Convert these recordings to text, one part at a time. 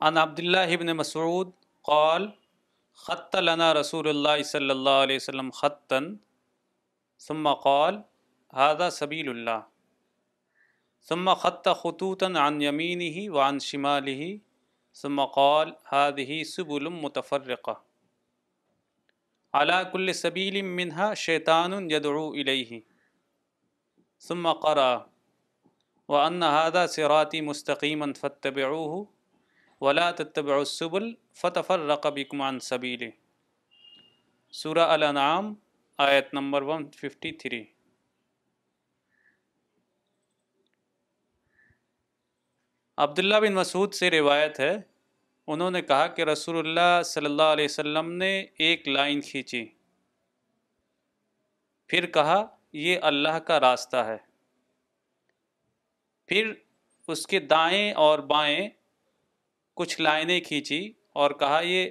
عن عبداللہ ابن مسعود قال، خط لنا رسول اللہ صلی اللہ علیہ وسلم خطً ثم قال، هذا سبیل اللہ. ثم خط خطوطا عن يمينه وعن شماله ثم قال، هذه سبل متفرقة على كل سبيل منها شيطان يدعو إليه. ثم قرأ وأن هذا صراطي مستقيما فاتبعوه ولا تتبعوا السبل فتفرق بكم عن سبيله. سورہ الانعام، آیت نمبر 153 عبداللہ بن مسعود سے روایت ہے انہوں نے کہا کہ رسول اللہ صلی اللہ علیہ وسلم نے ایک لائن کھینچی۔ پھر کہا، یہ اللہ کا راستہ ہے۔ پھر اس کے دائیں اور بائیں کچھ لائنیں کھینچی اور کہا، یہ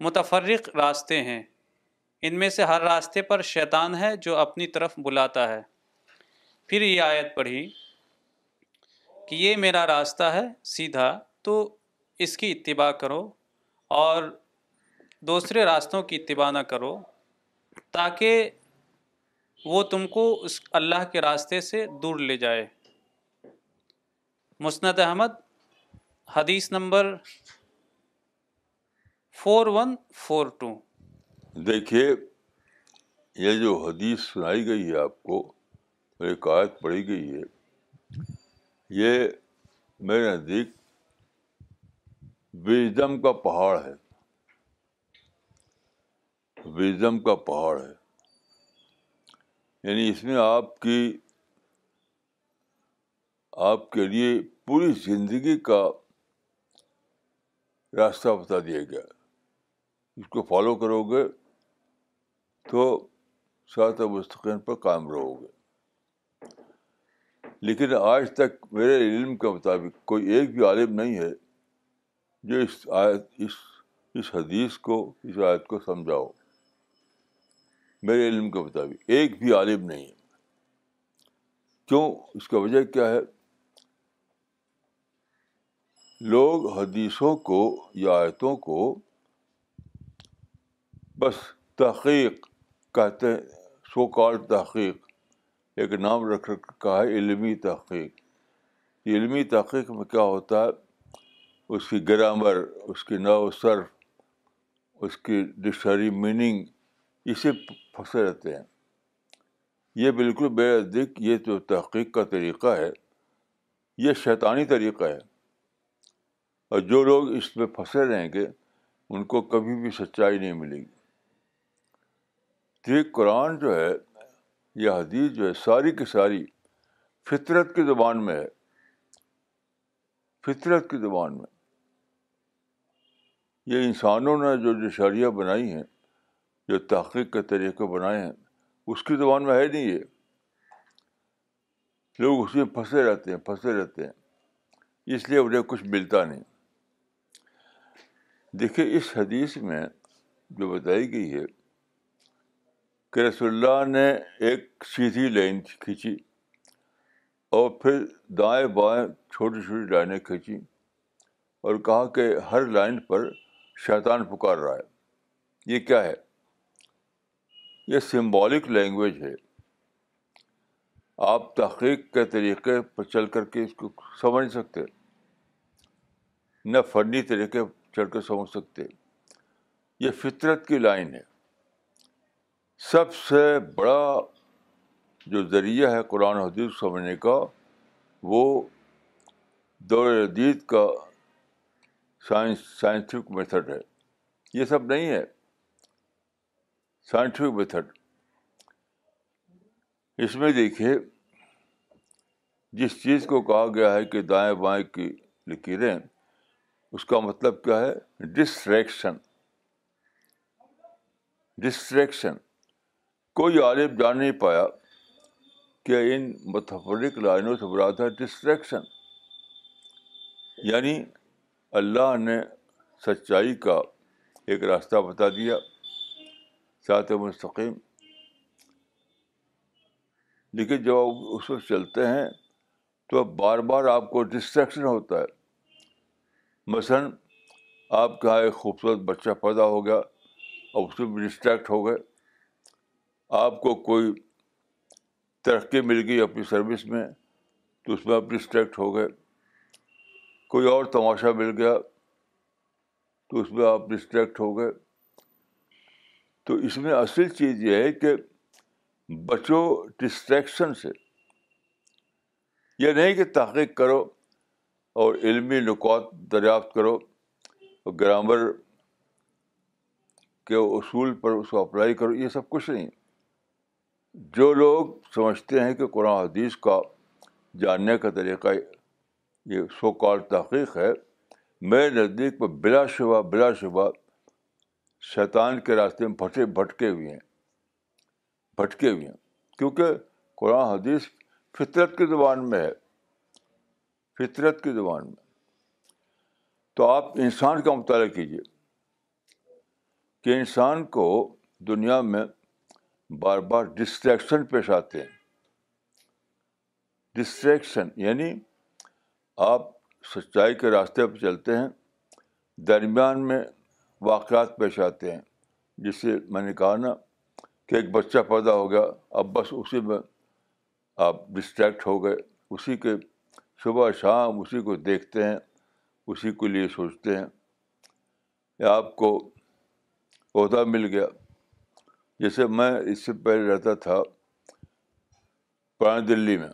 متفرق راستے ہیں۔ ان میں سے ہر راستے پر شیطان ہے جو اپنی طرف بلاتا ہے۔ پھر یہ آیت پڑھی۔ کہ یہ میرا راستہ ہے سیدھا، تو اس کی اتباع کرو اور دوسرے راستوں کی اتباع نہ کرو تاکہ وہ تم کو اس اللہ کے راستے سے دور لے جائے۔ مسند احمد، حدیث number four one four two دیکھیے، یہ جو حدیث سنائی گئی ہے آپ کو ایک آیت پڑھی گئی ہے یہ میرے نزدیک وزڈم کا پہاڑ ہے۔ وزڈم کا پہاڑ ہے۔ یعنی اس میں آپ کی، آپ کے لیے پوری زندگی کا راستہ بتا دیا گیا۔ اس کو فالو کرو گے تو سات مستقین پر قائم رہو گے۔ لیکن آج تک میرے علم کے مطابق کوئی ایک بھی عالم نہیں ہے جو اس آیت، اس اس حدیث کو، اس آیت کو سمجھاؤ۔ میرے علم کے مطابق ایک بھی عالم نہیں ہے۔ کیوں؟ اس کا وجہ کیا ہے؟ لوگ حدیثوں کو یا آیتوں کو بس تحقیق کہتے ہیں سو کال تحقیق۔ ایک نام رکھ رکھا ہے علمی تحقیق۔ علمی تحقیق میں کیا ہوتا ہے؟ اس کی گرامر، اس کی نو صرف، اس کی ڈکشنری میننگ اسے پھنسے رہتے ہیں۔ یہ بالکل بے نزدیک یہ جو تحقیق کا طریقہ ہے۔ یہ شیطانی طریقہ ہے۔ اور جو لوگ اس میں پھنسے رہیں گے، ان کو کبھی بھی سچائی نہیں ملے گی۔ تو قرآن جو ہے یہ حدیث جو ہے ساری کی ساری فطرت کی زبان میں ہے۔ فطرت کی زبان میں۔ یہ انسانوں نے جو جو بنائی ہیں، جو تحقیق کے طریقے بنائے ہیں، اس کی زبان میں ہے نہیں یہ۔ لوگ اس میں پھنسے رہتے ہیں، پھنسے رہتے ہیں۔ اس لیے انہیں کچھ ملتا نہیں۔ دیکھیے، اس حدیث میں جو بتائی گئی ہے کہ رسول اللہ نے ایک سیدھی لائن کھینچی اور پھر دائیں بائیں چھوٹی چھوٹی لائنیں کھینچی اور کہا کہ ہر لائن پر شیطان پکار رہا ہے۔ یہ کیا ہے؟ یہ سمبولک لینگویج ہے۔ آپ تحقیق کے طریقے پر چل کر کے اس کو سمجھ سکتے۔ نہ فنی طریقے چل کر سمجھ سکتے۔ یہ فطرت کی لائن ہے۔ سب سے بڑا جو ذریعہ ہے قرآن حدیث سمجھنے کا، وہ دور جدید کا سائنس، سائنٹیفک میتھڈ ہے۔ یہ سب نہیں ہے۔ Scientific method. اس میں دیکھیے، جس چیز کو کہا گیا ہے کہ دائیں بائیں کی لکیریں، اس کا مطلب کیا ہے؟ ڈسٹریکشن۔ ڈسٹریکشن۔ کوئی عالم جان نہیں پایا کہ ان متفرق لائنوں سے براد ہے ڈسٹریکشن یعنی اللہ نے سچائی کا ایک راستہ بتا دیا سات مستقیم۔ لیکن جب آپ اس وقت چلتے ہیں تو بار بار آپ کو ڈسٹریکشن ہوتا ہے۔ مثلاً آپ کا ایک خوبصورت بچہ پیدا ہو گیا اور اس میں بھی ڈسٹریکٹ ہو گئے۔ آپ کو کوئی ترقی مل گئی اپنی سروس میں تو اس میں آپ ڈسٹریکٹ ہو گئے، کوئی اور تماشا مل گیا تو اس میں آپ ڈسٹریکٹ ہو گئے۔ تو اس میں اصل چیز یہ ہے کہ بچو ڈسٹریکشن سے، یہ نہیں کہ تحقیق کرو اور علمی نکات دریافت کرو اور گرامر کے اصول پر اس کو اپلائی کرو، یہ سب کچھ نہیں۔ جو لوگ سمجھتے ہیں کہ قرآن حدیث کا جاننے کا طریقہ یہ سو کال تحقیق ہے، میرے نزدیک میں بلا شبہ بلا شبہ شیطان کے راستے میں بھٹے بھٹکے ہوئے ہیں، بھٹکے ہوئے ہیں۔ کیونکہ قرآن حدیث فطرت کی زبان میں ہے، فطرت کی زبان میں۔ تو آپ انسان کا مطالعہ کیجیے کہ انسان کو دنیا میں بار بار ڈسٹریکشن پیش آتے ہیں۔ ڈسٹریکشن یعنی آپ سچائی کے راستے پہ چلتے ہیں، درمیان میں واقعات پیش آتے ہیں۔ جس سے میں نے کہا نا کہ ایک بچہ پیدا ہو گیا، اب بس اسی میں آپ ڈسٹریکٹ ہو گئے، اسی کے صبح شام اسی کو دیکھتے ہیں، اسی کے لیے سوچتے ہیں۔ یا آپ کو عہدہ مل گیا جیسے میں اس سے پہلے رہتا تھا پرانی دلی میں،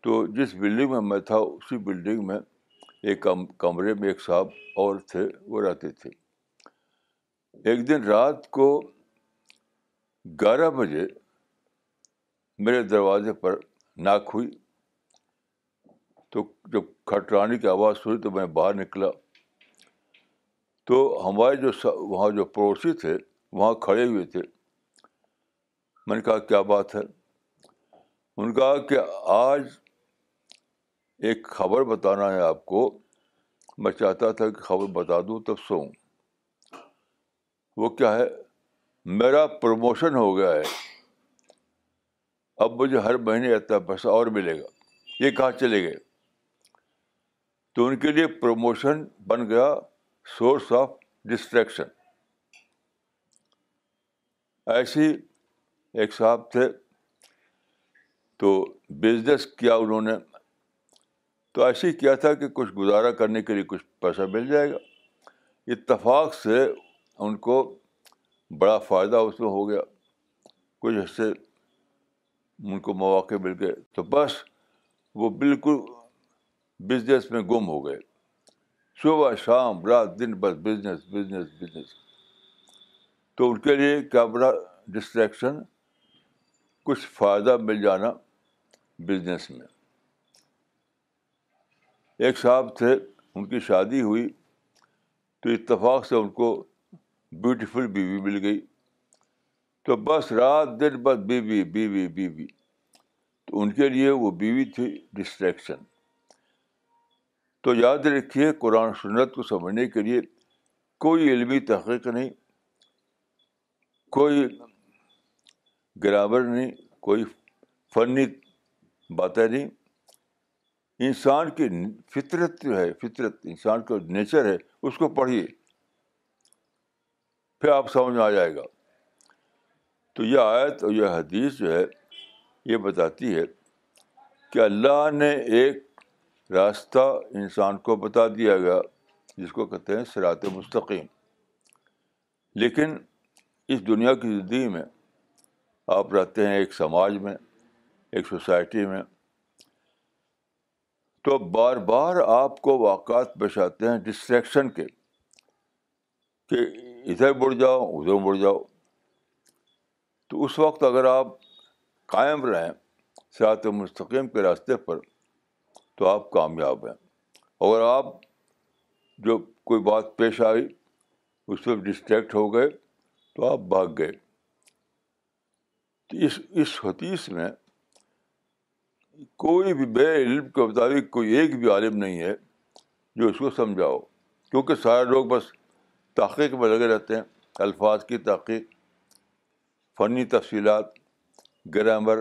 تو جس بلڈنگ میں میں تھا، اسی بلڈنگ میں ایک کمرے میں ایک صاحب اور تھے، وہ رہتے تھے۔ ایک دن رات کو گیارہ بجے میرے دروازے پر ناک ہوئی۔ تو جب کھٹرانے کی آواز سنی تو میں باہر نکلا۔ تو ہمارے جو وہاں جو پڑوسی تھے وہاں کھڑے ہوئے تھے۔ میں نے کہا، کیا بات ہے؟ ان کہا کہ آج ایک خبر بتانا ہے آپ کو۔ میں چاہتا تھا کہ خبر بتا دوں، تب سوؤں وہ کیا ہے؟ میرا پروموشن ہو گیا ہے۔ اب مجھے ہر مہینے اتنا پیسہ اور ملے گا۔ یہ کہاں چلے گئے؟ تو ان کے لیے پروموشن بن گیا، سورس آف ڈسٹریکشن۔ ایسی ایک صاحب تھے تو بزنس کیا انہوں نے، تو ایسے ہی کیا تھا کہ کچھ گزارا کرنے کے لیے کچھ پیسہ مل جائے گا۔ اتفاق سے ان کو بڑا فائدہ اس میں ہو گیا۔ کچھ حصے ان کو مواقع مل گئے۔ تو بس وہ بالکل بزنس میں گم ہو گئے۔ صبح شام، رات، دن بس بزنس بزنس بزنس تو ان کے لیے کیا بڑا ڈسٹریکشن کچھ فائدہ مل جانا بزنس میں۔ ایک صاحب تھے، ان کی شادی ہوئی تو اتفاق سے ان کو بیوٹیفل بیوی مل گئی۔ تو بس رات دن بس بیوی بیوی بیوی۔ تو ان کے لیے وہ بیوی تھی ڈسٹریکشن۔ تو یاد رکھیے، قرآن سنت کو سمجھنے کے لیے کوئی علمی تحقیق نہیں۔ کوئی گرامر نہیں، کوئی فنی باتیں نہیں۔ انسان کی فطرت جو ہے، فطرت، انسان کا نیچر ہے، اس کو پڑھیے، پھر آپ سمجھ میں آ جائے گا۔ تو یہ آیت اور یہ حدیث جو ہے، یہ بتاتی ہے کہ اللہ نے ایک راستہ انسان کو بتا دیا گیا، جس کو کہتے ہیں سرات مستقیم۔ لیکن اس دنیا کی زندگی میں آپ رہتے ہیں ایک سماج میں، ایک سوسائٹی میں۔ تو بار بار آپ کو واقعات پیش آتے ہیں ڈسٹریکشن کے، کہ ادھر مڑ جاؤ، ادھر مڑ جاؤ۔ تو اس وقت اگر آپ قائم رہیں سیاحت مستقیم کے راستے پر، تو آپ کامیاب ہیں۔ اگر آپ جو کوئی بات پیش آئی، اس میں ڈسٹریکٹ ہو گئے تو آپ بھاگ گئے۔ تو اس اس حدیث میں کوئی بھی بے علم کے مطابق کوئی ایک بھی عالم نہیں ہے جو اس کو سمجھاؤ، کیونکہ سارے لوگ بس تحقیق میں لگے رہتے ہیں، الفاظ کی تحقیق، فنی تفصیلات، گرامر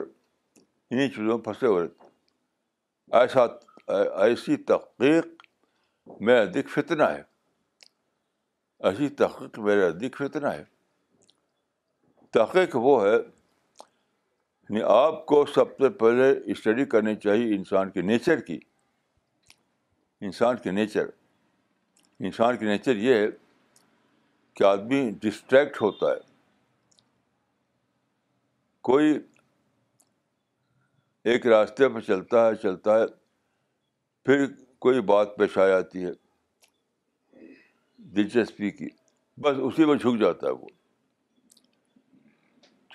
انہیں چیزوں میں پھنسے ہوئے رہتے ایسا، ایسی تحقیق میں ادھک فتنہ ہے۔ ایسی تحقیق میرے ادھک فتنہ ہے۔ تحقیق وہ ہے یعنی آپ کو سب سے پہلے اسٹڈی کرنی چاہیے انسان کے نیچر کی۔ انسان کے نیچر انسان کے نیچر یہ ہے کہ آدمی ڈسٹریکٹ ہوتا ہے۔ کوئی ایک راستے پہ چلتا ہے چلتا ہے، پھر کوئی بات پیش آ جاتی ہے۔ دلچسپی کی۔ بس اسی میں جھک جاتا ہے وہ۔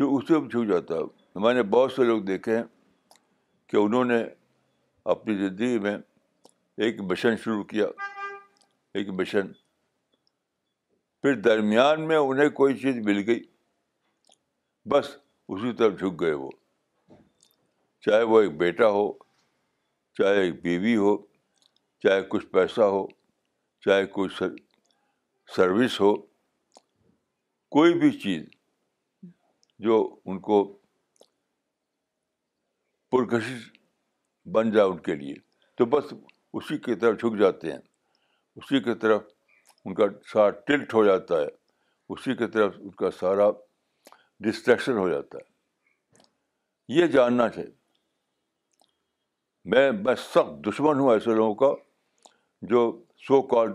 جو اسی میں جھک جاتا۔ ہے میں نے بہت سے لوگ دیکھے ہیں کہ انہوں نے اپنی زندگی میں ایک مشن شروع کیا۔ ایک مشن۔ پھر درمیان میں انہیں کوئی چیز مل گئی۔ بس اسی طرف جھک گئے وہ۔ چاہے وہ ایک بیٹا ہو، چاہے ایک بیوی ہو، چاہے کچھ پیسہ ہو، چاہے کچھ سروس ہو، کوئی بھی چیز۔ جو ان کو پرکشش بن جائے ان کے لیے۔ تو بس اسی کی طرف جھک جاتے ہیں۔ اسی کی طرف ان کا سارا ٹلٹ ہو جاتا ہے۔ اسی کی طرف ان کا سارا ڈسٹریکشن ہو جاتا ہے۔ یہ جاننا چاہیے۔ میں میں سخت دشمن ہوں ایسے لوگوں کا جو سو کال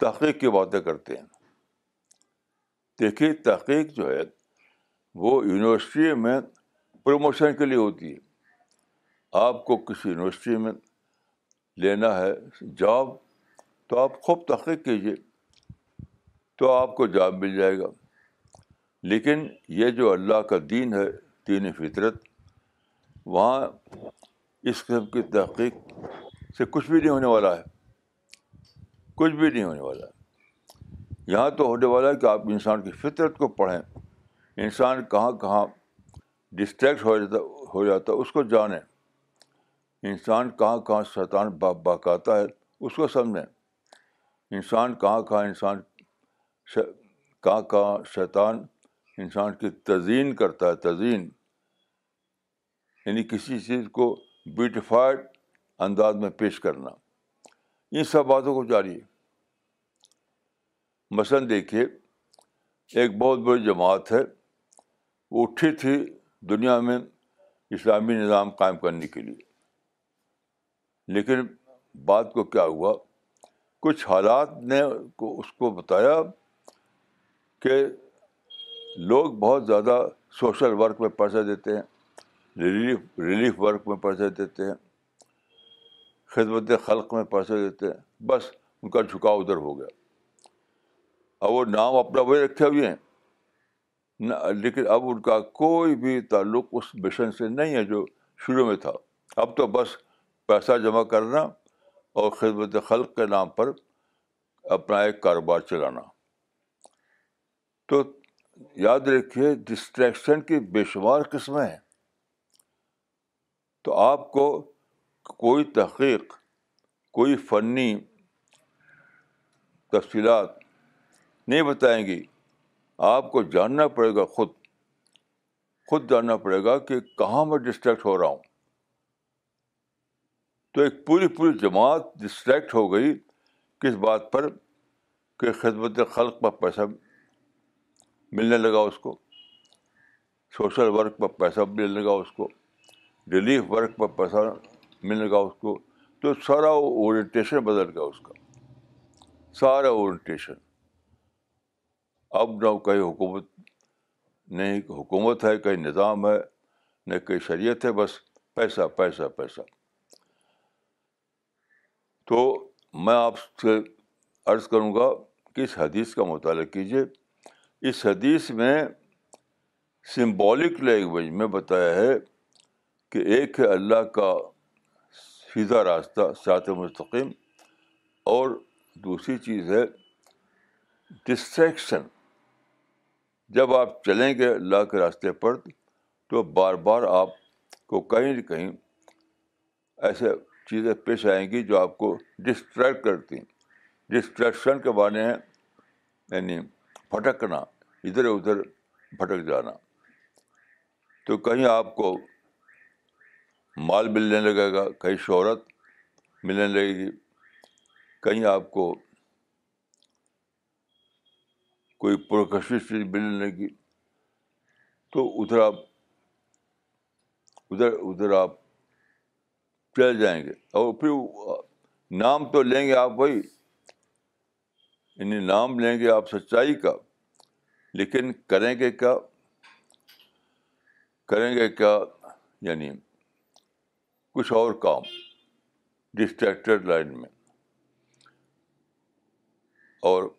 تحقیق کی باتیں کرتے ہیں۔ دیکھیے، تحقیق جو ہے وہ یونیورسٹی میں پروموشن کے لیے ہوتی ہے۔ آپ کو کسی یونیورسٹی میں لینا ہے جاب تو آپ خوب تحقیق کیجیے تو آپ کو جاب مل جائے گا۔ لیکن یہ جو اللہ کا دین ہے، دین فطرت، وہاں اس قسم کی تحقیق سے کچھ بھی نہیں ہونے والا ہے۔ کچھ بھی نہیں ہونے والا۔ ہے یہاں تو ہونے والا ہے کہ آپ انسان کی فطرت کو پڑھیں۔ انسان کہاں کہاں ڈسٹریکٹ ہو جاتا ہو جاتا ہے، اس کو جانیں انسان کہاں کہاں شیطان باقاتا ہے، اس کو سمجھیں انسان کہاں کہاں انسان کہاں کہاں شیطان انسان کی تزئین کرتا ہے، تزئین۔ یعنی کسی چیز کو بیوٹیفائڈ انداز میں پیش کرنا۔ ان سب باتوں کو جاری ہے۔ مثلاً دیکھیے، ایک بہت بڑی جماعت ہے۔ وہ اٹھی تھی دنیا میں اسلامی نظام قائم کرنے کے لیے۔ لیکن بات کو کیا ہوا؟ کچھ حالات نے کو اس کو بتایا کہ لوگ بہت زیادہ سوشل ورک میں پیسہ دیتے ہیں، ریلیف ریلیف ورک میں پیسے دیتے ہیں، خدمت خلق میں پیسے دیتے ہیں، بس ان کا جھکاؤ ادھر ہو گیا۔ اب وہ نام اپنا وہی رکھے ہوئے ہیں۔ لیکن اب ان کا کوئی بھی تعلق اس مشن سے نہیں ہے جو شروع میں تھا۔ اب تو بس پیسہ جمع کرنا اور خدمت خلق کے نام پر اپنا ایک کاروبار چلانا۔ تو یاد رکھیے، ڈسٹریکشن کی بے شمار قسمیں ہیں۔ تو آپ کو کوئی تحقیق، کوئی فنی تفصیلات نہیں بتائیں گی۔ آپ کو جاننا پڑے گا خود۔ خود جاننا پڑے گا کہ کہاں میں ڈسٹریکٹ ہو رہا ہوں۔ تو ایک پوری پوری جماعت ڈسٹریکٹ ہو گئی کس بات پر؟ کہ خدمت خلق پر پیسہ ملنے لگا اس کو۔ سوشل ورک پر پیسہ ملنے لگا اس کو۔ ریلیف ورک پر پیسہ ملنے گا اس کو۔ تو سارا اورینٹیشن بدل گیا اس کا۔ سارا اورینٹیشن اب نہ کہیں حکومت نہیں حکومت ہے کہیں نظام ہے، نہ کہیں شریعت ہے، بس پیسہ پیسہ پیسہ۔ تو میں آپ سے عرض کروں گا کہ اس حدیث کا مطالعہ کیجیے اس حدیث میں سمبولک لینگویج میں بتایا ہے کہ ایک ہے اللہ کا سیدھا راستہ سات مستقیم، اور دوسری چیز ہے ڈسٹریکشن جب آپ چلیں گے اللہ کے راستے پر، تو بار بار آپ کو کہیں نہ کہیں ایسے چیزیں پیش آئیں گی جو آپ کو ڈسٹریکٹ کرتی ہیں۔ ڈسٹریکشن کے معنی ہیں یعنی پھٹکنا ادھر ادھر بھٹک جانا۔ تو کہیں آپ کو مال ملنے لگے گا، کہیں شہرت ملنے لگے گی۔ کہیں آپ کو کوئی پرکشش چیز ملنے لگی۔ تو ادھر آپ، ادھر ادھر آپ چلے جائیں گے۔ اور پھر نام تو لیں گے آپ وہی۔ یعنی نام لیں گے آپ سچائی کا۔ لیکن کریں گے کیا؟ کریں گے کیا؟ یعنی کچھ اور کام ڈسٹریکٹڈ لائن میں۔ اور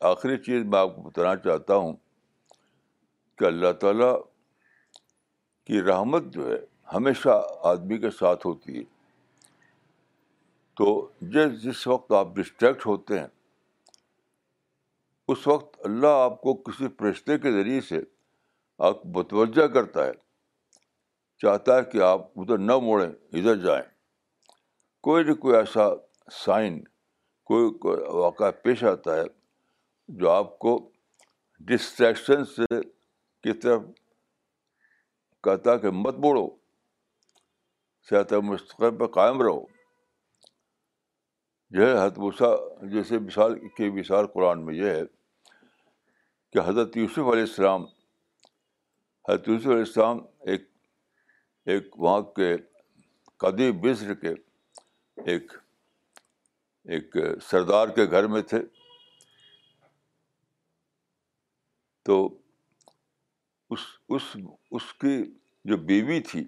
آخری چیز میں آپ کو بتانا چاہتا ہوں کہ اللہ تعالیٰ کی رحمت جو ہے ہمیشہ آدمی کے ساتھ ہوتی ہے۔ تو جس جس وقت آپ ڈسٹریکٹ ہوتے ہیں، اس وقت اللہ آپ کو کسی فرشتے کے ذریعے سے آپ متوجہ کرتا ہے، چاہتا ہے کہ آپ ادھر نہ موڑیں، ادھر جائیں۔ کوئی نہ کوئی ایسا سائن کوئی کوئی واقعہ پیش آتا ہے جو آپ کو ڈسٹریکشن سے کی طرف کہتا کہ مت موڑو صحت مستقب پہ قائم رہو۔ جو ہے حتبوسا جیسے مثال کی مثال قرآن میں یہ ہے کہ حضرت یوسف علیہ السلام، حضرت یوسف علیہ السلام ایک ایک وہاں کے قدی بصر کے ایک ایک سردار کے گھر میں تھے۔ تو اس اس اس کی جو بیوی تھی،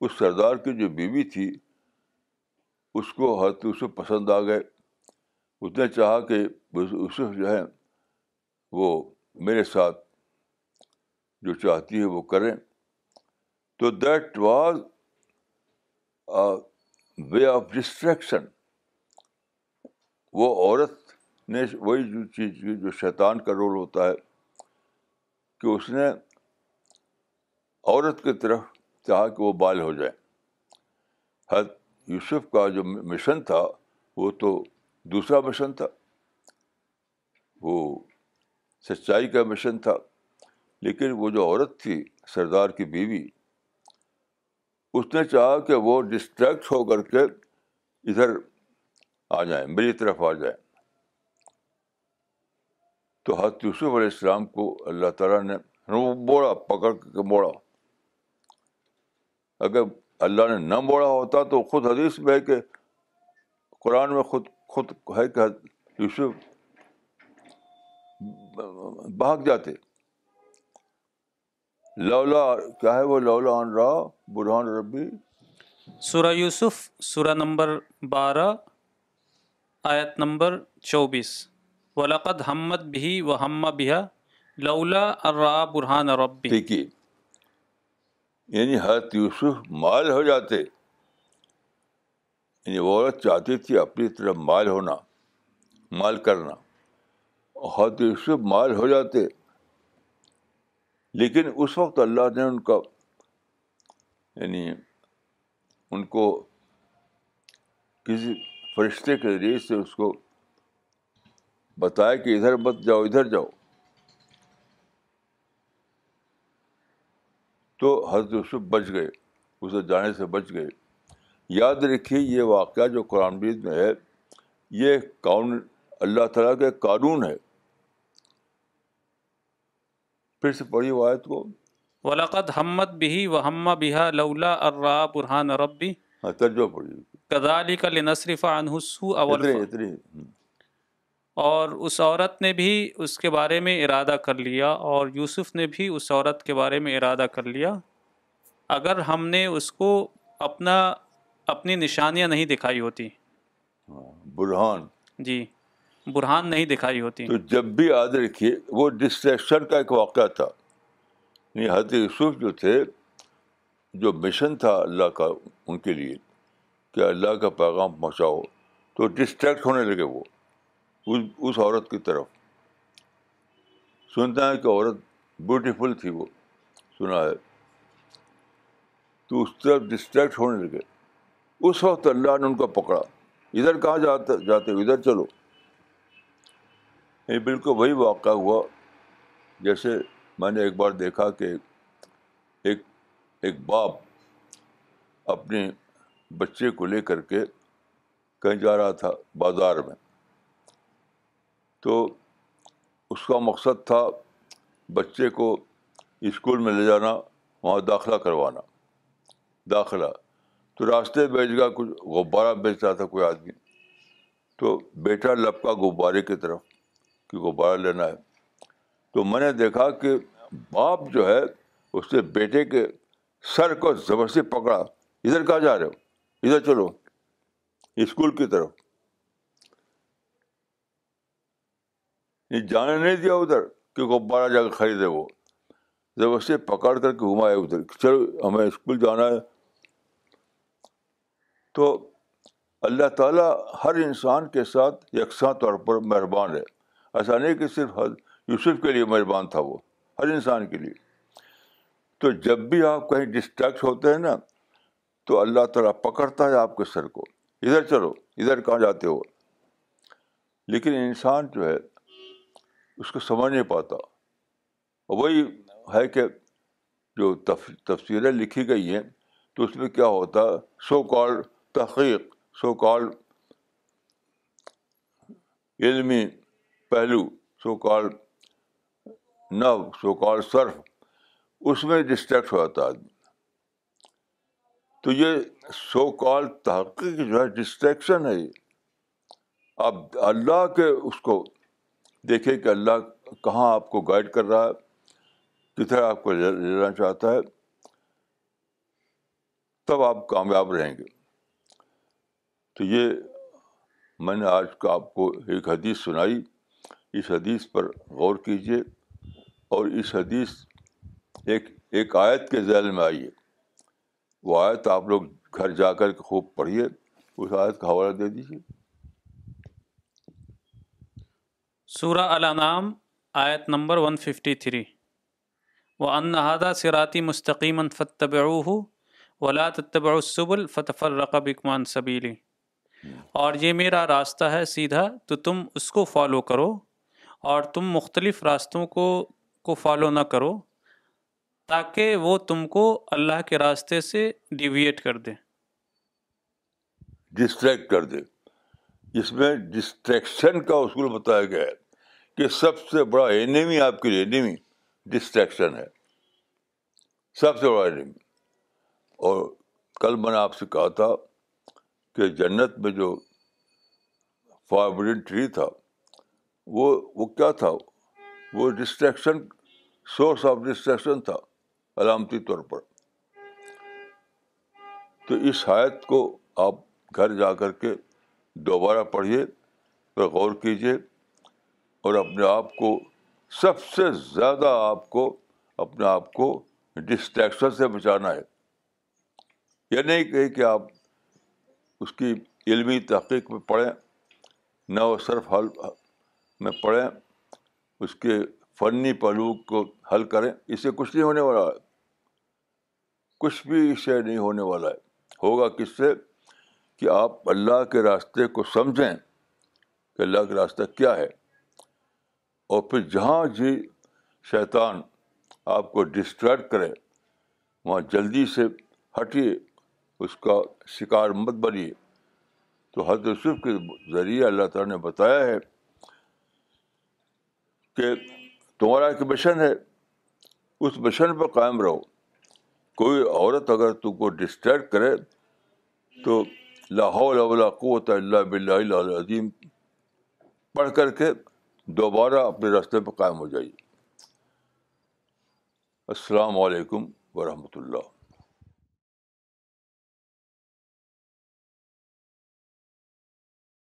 اس سردار کی جو بیوی تھی، اس کو حضرت یوسف پسند آ گئے۔ اس نے چاہا کہ یوسف جو ہے، وہ میرے ساتھ جو چاہتی ہے وہ کریں۔ تو that was way of distraction. وہ عورت نے وہی جو چیز جو شیطان کا رول ہوتا ہے، کہ اس نے عورت کی طرف چاہا کہ وہ بال ہو جائے۔ حد یوسف کا جو مشن تھا، وہ تو دوسرا مشن تھا۔ وہ سچائی کا مشن تھا۔ لیکن وہ جو عورت تھی، سردار کی بیوی، اس نے چاہا کہ وہ ڈسٹریکٹ ہو کر کے ادھر آ جائیں، میری طرف آ جائیں۔ تو حضرت یوسف علیہ السلام کو اللہ تعالیٰ نے موڑا پکڑ کے موڑا اگر اللہ نے نہ موڑا ہوتا تو خود حدیث میں ہے کہ قرآن میں خود خود ہے کہ یوسف بھاگ جاتے۔ لولا، کیا ہے وہ لولا ان را برحان ربی؟ سورہ یوسف، سورہ نمبر بارہ، آیت نمبر چوبیس۔ ولقد حمد بھی و ہم بیا لولا ارا برحان ربی۔ دیکھیے یعنی حضرت یوسف مال ہو جاتے۔ یعنی وہ عورت چاہتی تھی اپنی طرف مال ہونا، مال کرنا۔ حضرت یوسف مال ہو جاتے۔ لیکن اس وقت اللہ نے ان کا یعنی ان کو کسی فرشتے کے ذریعے سے اس کو بتایا کہ ادھر مت جاؤ ادھر جاؤ۔ تو حضرت یوسف بچ گئے اسے جانے سے بچ گئے۔ یاد رکھیے یہ واقعہ جو قرآن بیز میں ہے یہ قانون اللہ تعالیٰ کا قانون ہے۔ پھر سے پڑھی آیت کو۔ ولقد حمد بھی و ہم بہا لولا ارا برحان ربی ہاں ترجمہ پڑھی کذالک لنصرف عنہ السوء اتنے اتنے اور اس عورت نے بھی اس کے بارے میں ارادہ کر لیا اور یوسف نے بھی اس عورت کے بارے میں ارادہ کر لیا۔ اگر ہم نے اس کو اپنا اپنی نشانیاں نہیں دکھائی ہوتی۔ ہاں برہان۔ جی برہان نہیں دکھائی ہوتی۔ تو جب بھی یاد رکھیے وہ ڈسٹریکشن کا ایک واقعہ تھا۔ یعنی حضرت یوسف جو تھے جو مشن تھا اللہ کا ان کے لیے کہ اللہ کا پیغام پہنچاؤ۔ تو ڈسٹریکٹ ہونے لگے وہ۔ اس اس عورت کی طرف۔ سنتا ہے کہ عورت بیوٹیفل تھی وہ، سنا ہے۔ تو اس طرف ڈسٹریکٹ ہونے لگے۔ اس وقت اللہ نے ان کو پکڑا۔ ادھر کہاں جاتے جاتے ہو؟ ادھر چلو۔ یہ بالکل وہی واقعہ ہوا۔ جیسے میں نے ایک بار دیکھا کہ ایک ایک باپ اپنے بچے کو لے کر کے کہیں جا رہا تھا بازار میں۔ تو اس کا مقصد تھا بچے کو اسکول میں لے جانا، وہاں داخلہ کروانا۔ داخلہ۔ تو راستے بیچ گیا، کچھ غبارہ بیچ رہا تھا کوئی آدمی۔ تو بیٹا لپکا غبارے کی طرف کہ غبارہ لینا ہے۔ تو میں نے دیکھا کہ باپ جو ہے، اس نے بیٹے کے سر کو زبردستی پکڑا۔ ادھر کہاں جا رہے ہو؟ ادھر چلو۔ اسکول کی طرف۔ جانے نہیں دیا ادھر، کہ غبارہ جا کے خریدے وہ۔ زبردستی پکڑ کر کے گھمائے ادھر چلو ہمیں اسکول جانا ہے۔ تو اللہ تعالیٰ ہر انسان کے ساتھ یکساں طور پر مہربان ہے۔ ایسا نہیں کہ صرف یوسف کے لیے مہربان تھا وہ، ہر انسان کے لیے۔ تو جب بھی آپ کہیں ڈسٹریکٹ ہوتے ہیں نا، تو اللہ تعالیٰ پکڑتا ہے آپ کے سر کو۔ ادھر چلو، ادھر کہاں جاتے ہو؟ لیکن انسان جو ہے اس کو سمجھ نہیں پاتا۔ وہی ہے کہ جو تفصیلیں لکھی گئی ہیں، تو اس میں کیا ہوتا ہے؟ سو کال تحقیق سو کال علمی پہلو سو کال نو سو کال صرف۔ اس میں ڈسٹریکٹ ہو جاتا آدمی۔ تو یہ سو کال تحقیق جو ہے، ڈسٹریکشن ہے آپ اللہ کے اس کو دیکھیں کہ اللہ کہاں آپ کو گائڈ کر رہا ہے کدھر آپ کو لینا چاہتا ہے، تب آپ کامیاب رہیں گے۔ تو یہ میں نے آج کا آپ کو ایک حدیث سنائی۔ اس حدیث پر غور کیجیے اور اس حدیث ایک ایک آیت کے ذیل میں آئیے۔ وہ آیت آپ لوگ گھر جا کر خوب پڑھیے، اس آیت کا حوالہ دے دیجیے سورہ الانام آیت نمبر ون ففٹی تھری وہ انہادہ سراتی مستقیم ولا تتبع السبل فتفر رقب اکمان سبیلی اور یہ میرا راستہ ہے سیدھا، تو تم اس کو فالو کرو اور تم مختلف راستوں کو کو فالو نہ کرو تاکہ وہ تم کو اللہ کے راستے سے ڈیویٹ کر دے۔ ڈسٹریکٹ کر دے۔ اس میں ڈسٹریکشن کا اصول بتایا گیا ہے۔ کہ سب سے بڑا اینیمی آپ کے لیے اینیمی ڈسٹریکشن ہے۔ سب سے بڑا اینیمی اور کل میں نے آپ سے کہا تھا کہ جنت میں جو فاربڈن ٹری تھا، وہ وہ کیا تھا؟ وہ ڈسٹریکشن سورس آف ڈسٹریکشن تھا علامتی طور پر۔ تو اس حایت کو آپ گھر جا کر کے دوبارہ پڑھیے، پھر غور کیجیے۔ اور اپنے آپ کو، سب سے زیادہ آپ کو، اپنے آپ کو ڈسٹریکشن سے بچانا ہے۔ یہ نہیں کہ آپ اس کی علمی تحقیق میں پڑھیں، نہ وہ صرف حل میں پڑھیں، اس کے فنی پہلو کو حل کریں۔ اس سے کچھ نہیں ہونے والا ہے۔ کچھ بھی اس سے نہیں ہونے والا ہے۔ ہوگا کس سے؟ کہ آپ اللہ کے راستے کو سمجھیں کہ اللہ کا راستہ کیا ہے۔ اور پھر جہاں جی شیطان آپ کو ڈسٹریکٹ کرے، وہاں جلدی سے ہٹیے، اس کا شکار مت بنیے۔ تو حضرت یوسف کے ذریعے اللہ تعالیٰ نے بتایا ہے کہ تمہارا ایک مشن ہے، اس مشن پہ قائم رہو۔ کوئی عورت اگر تم کو ڈسٹریکٹ کرے تو لاہور قوت اللہ بلّہ عظیم پڑھ کر کے دوبارہ اپنے راستے پہ قائم ہو جائیے۔ السلام علیکم ورحمۃ اللہ۔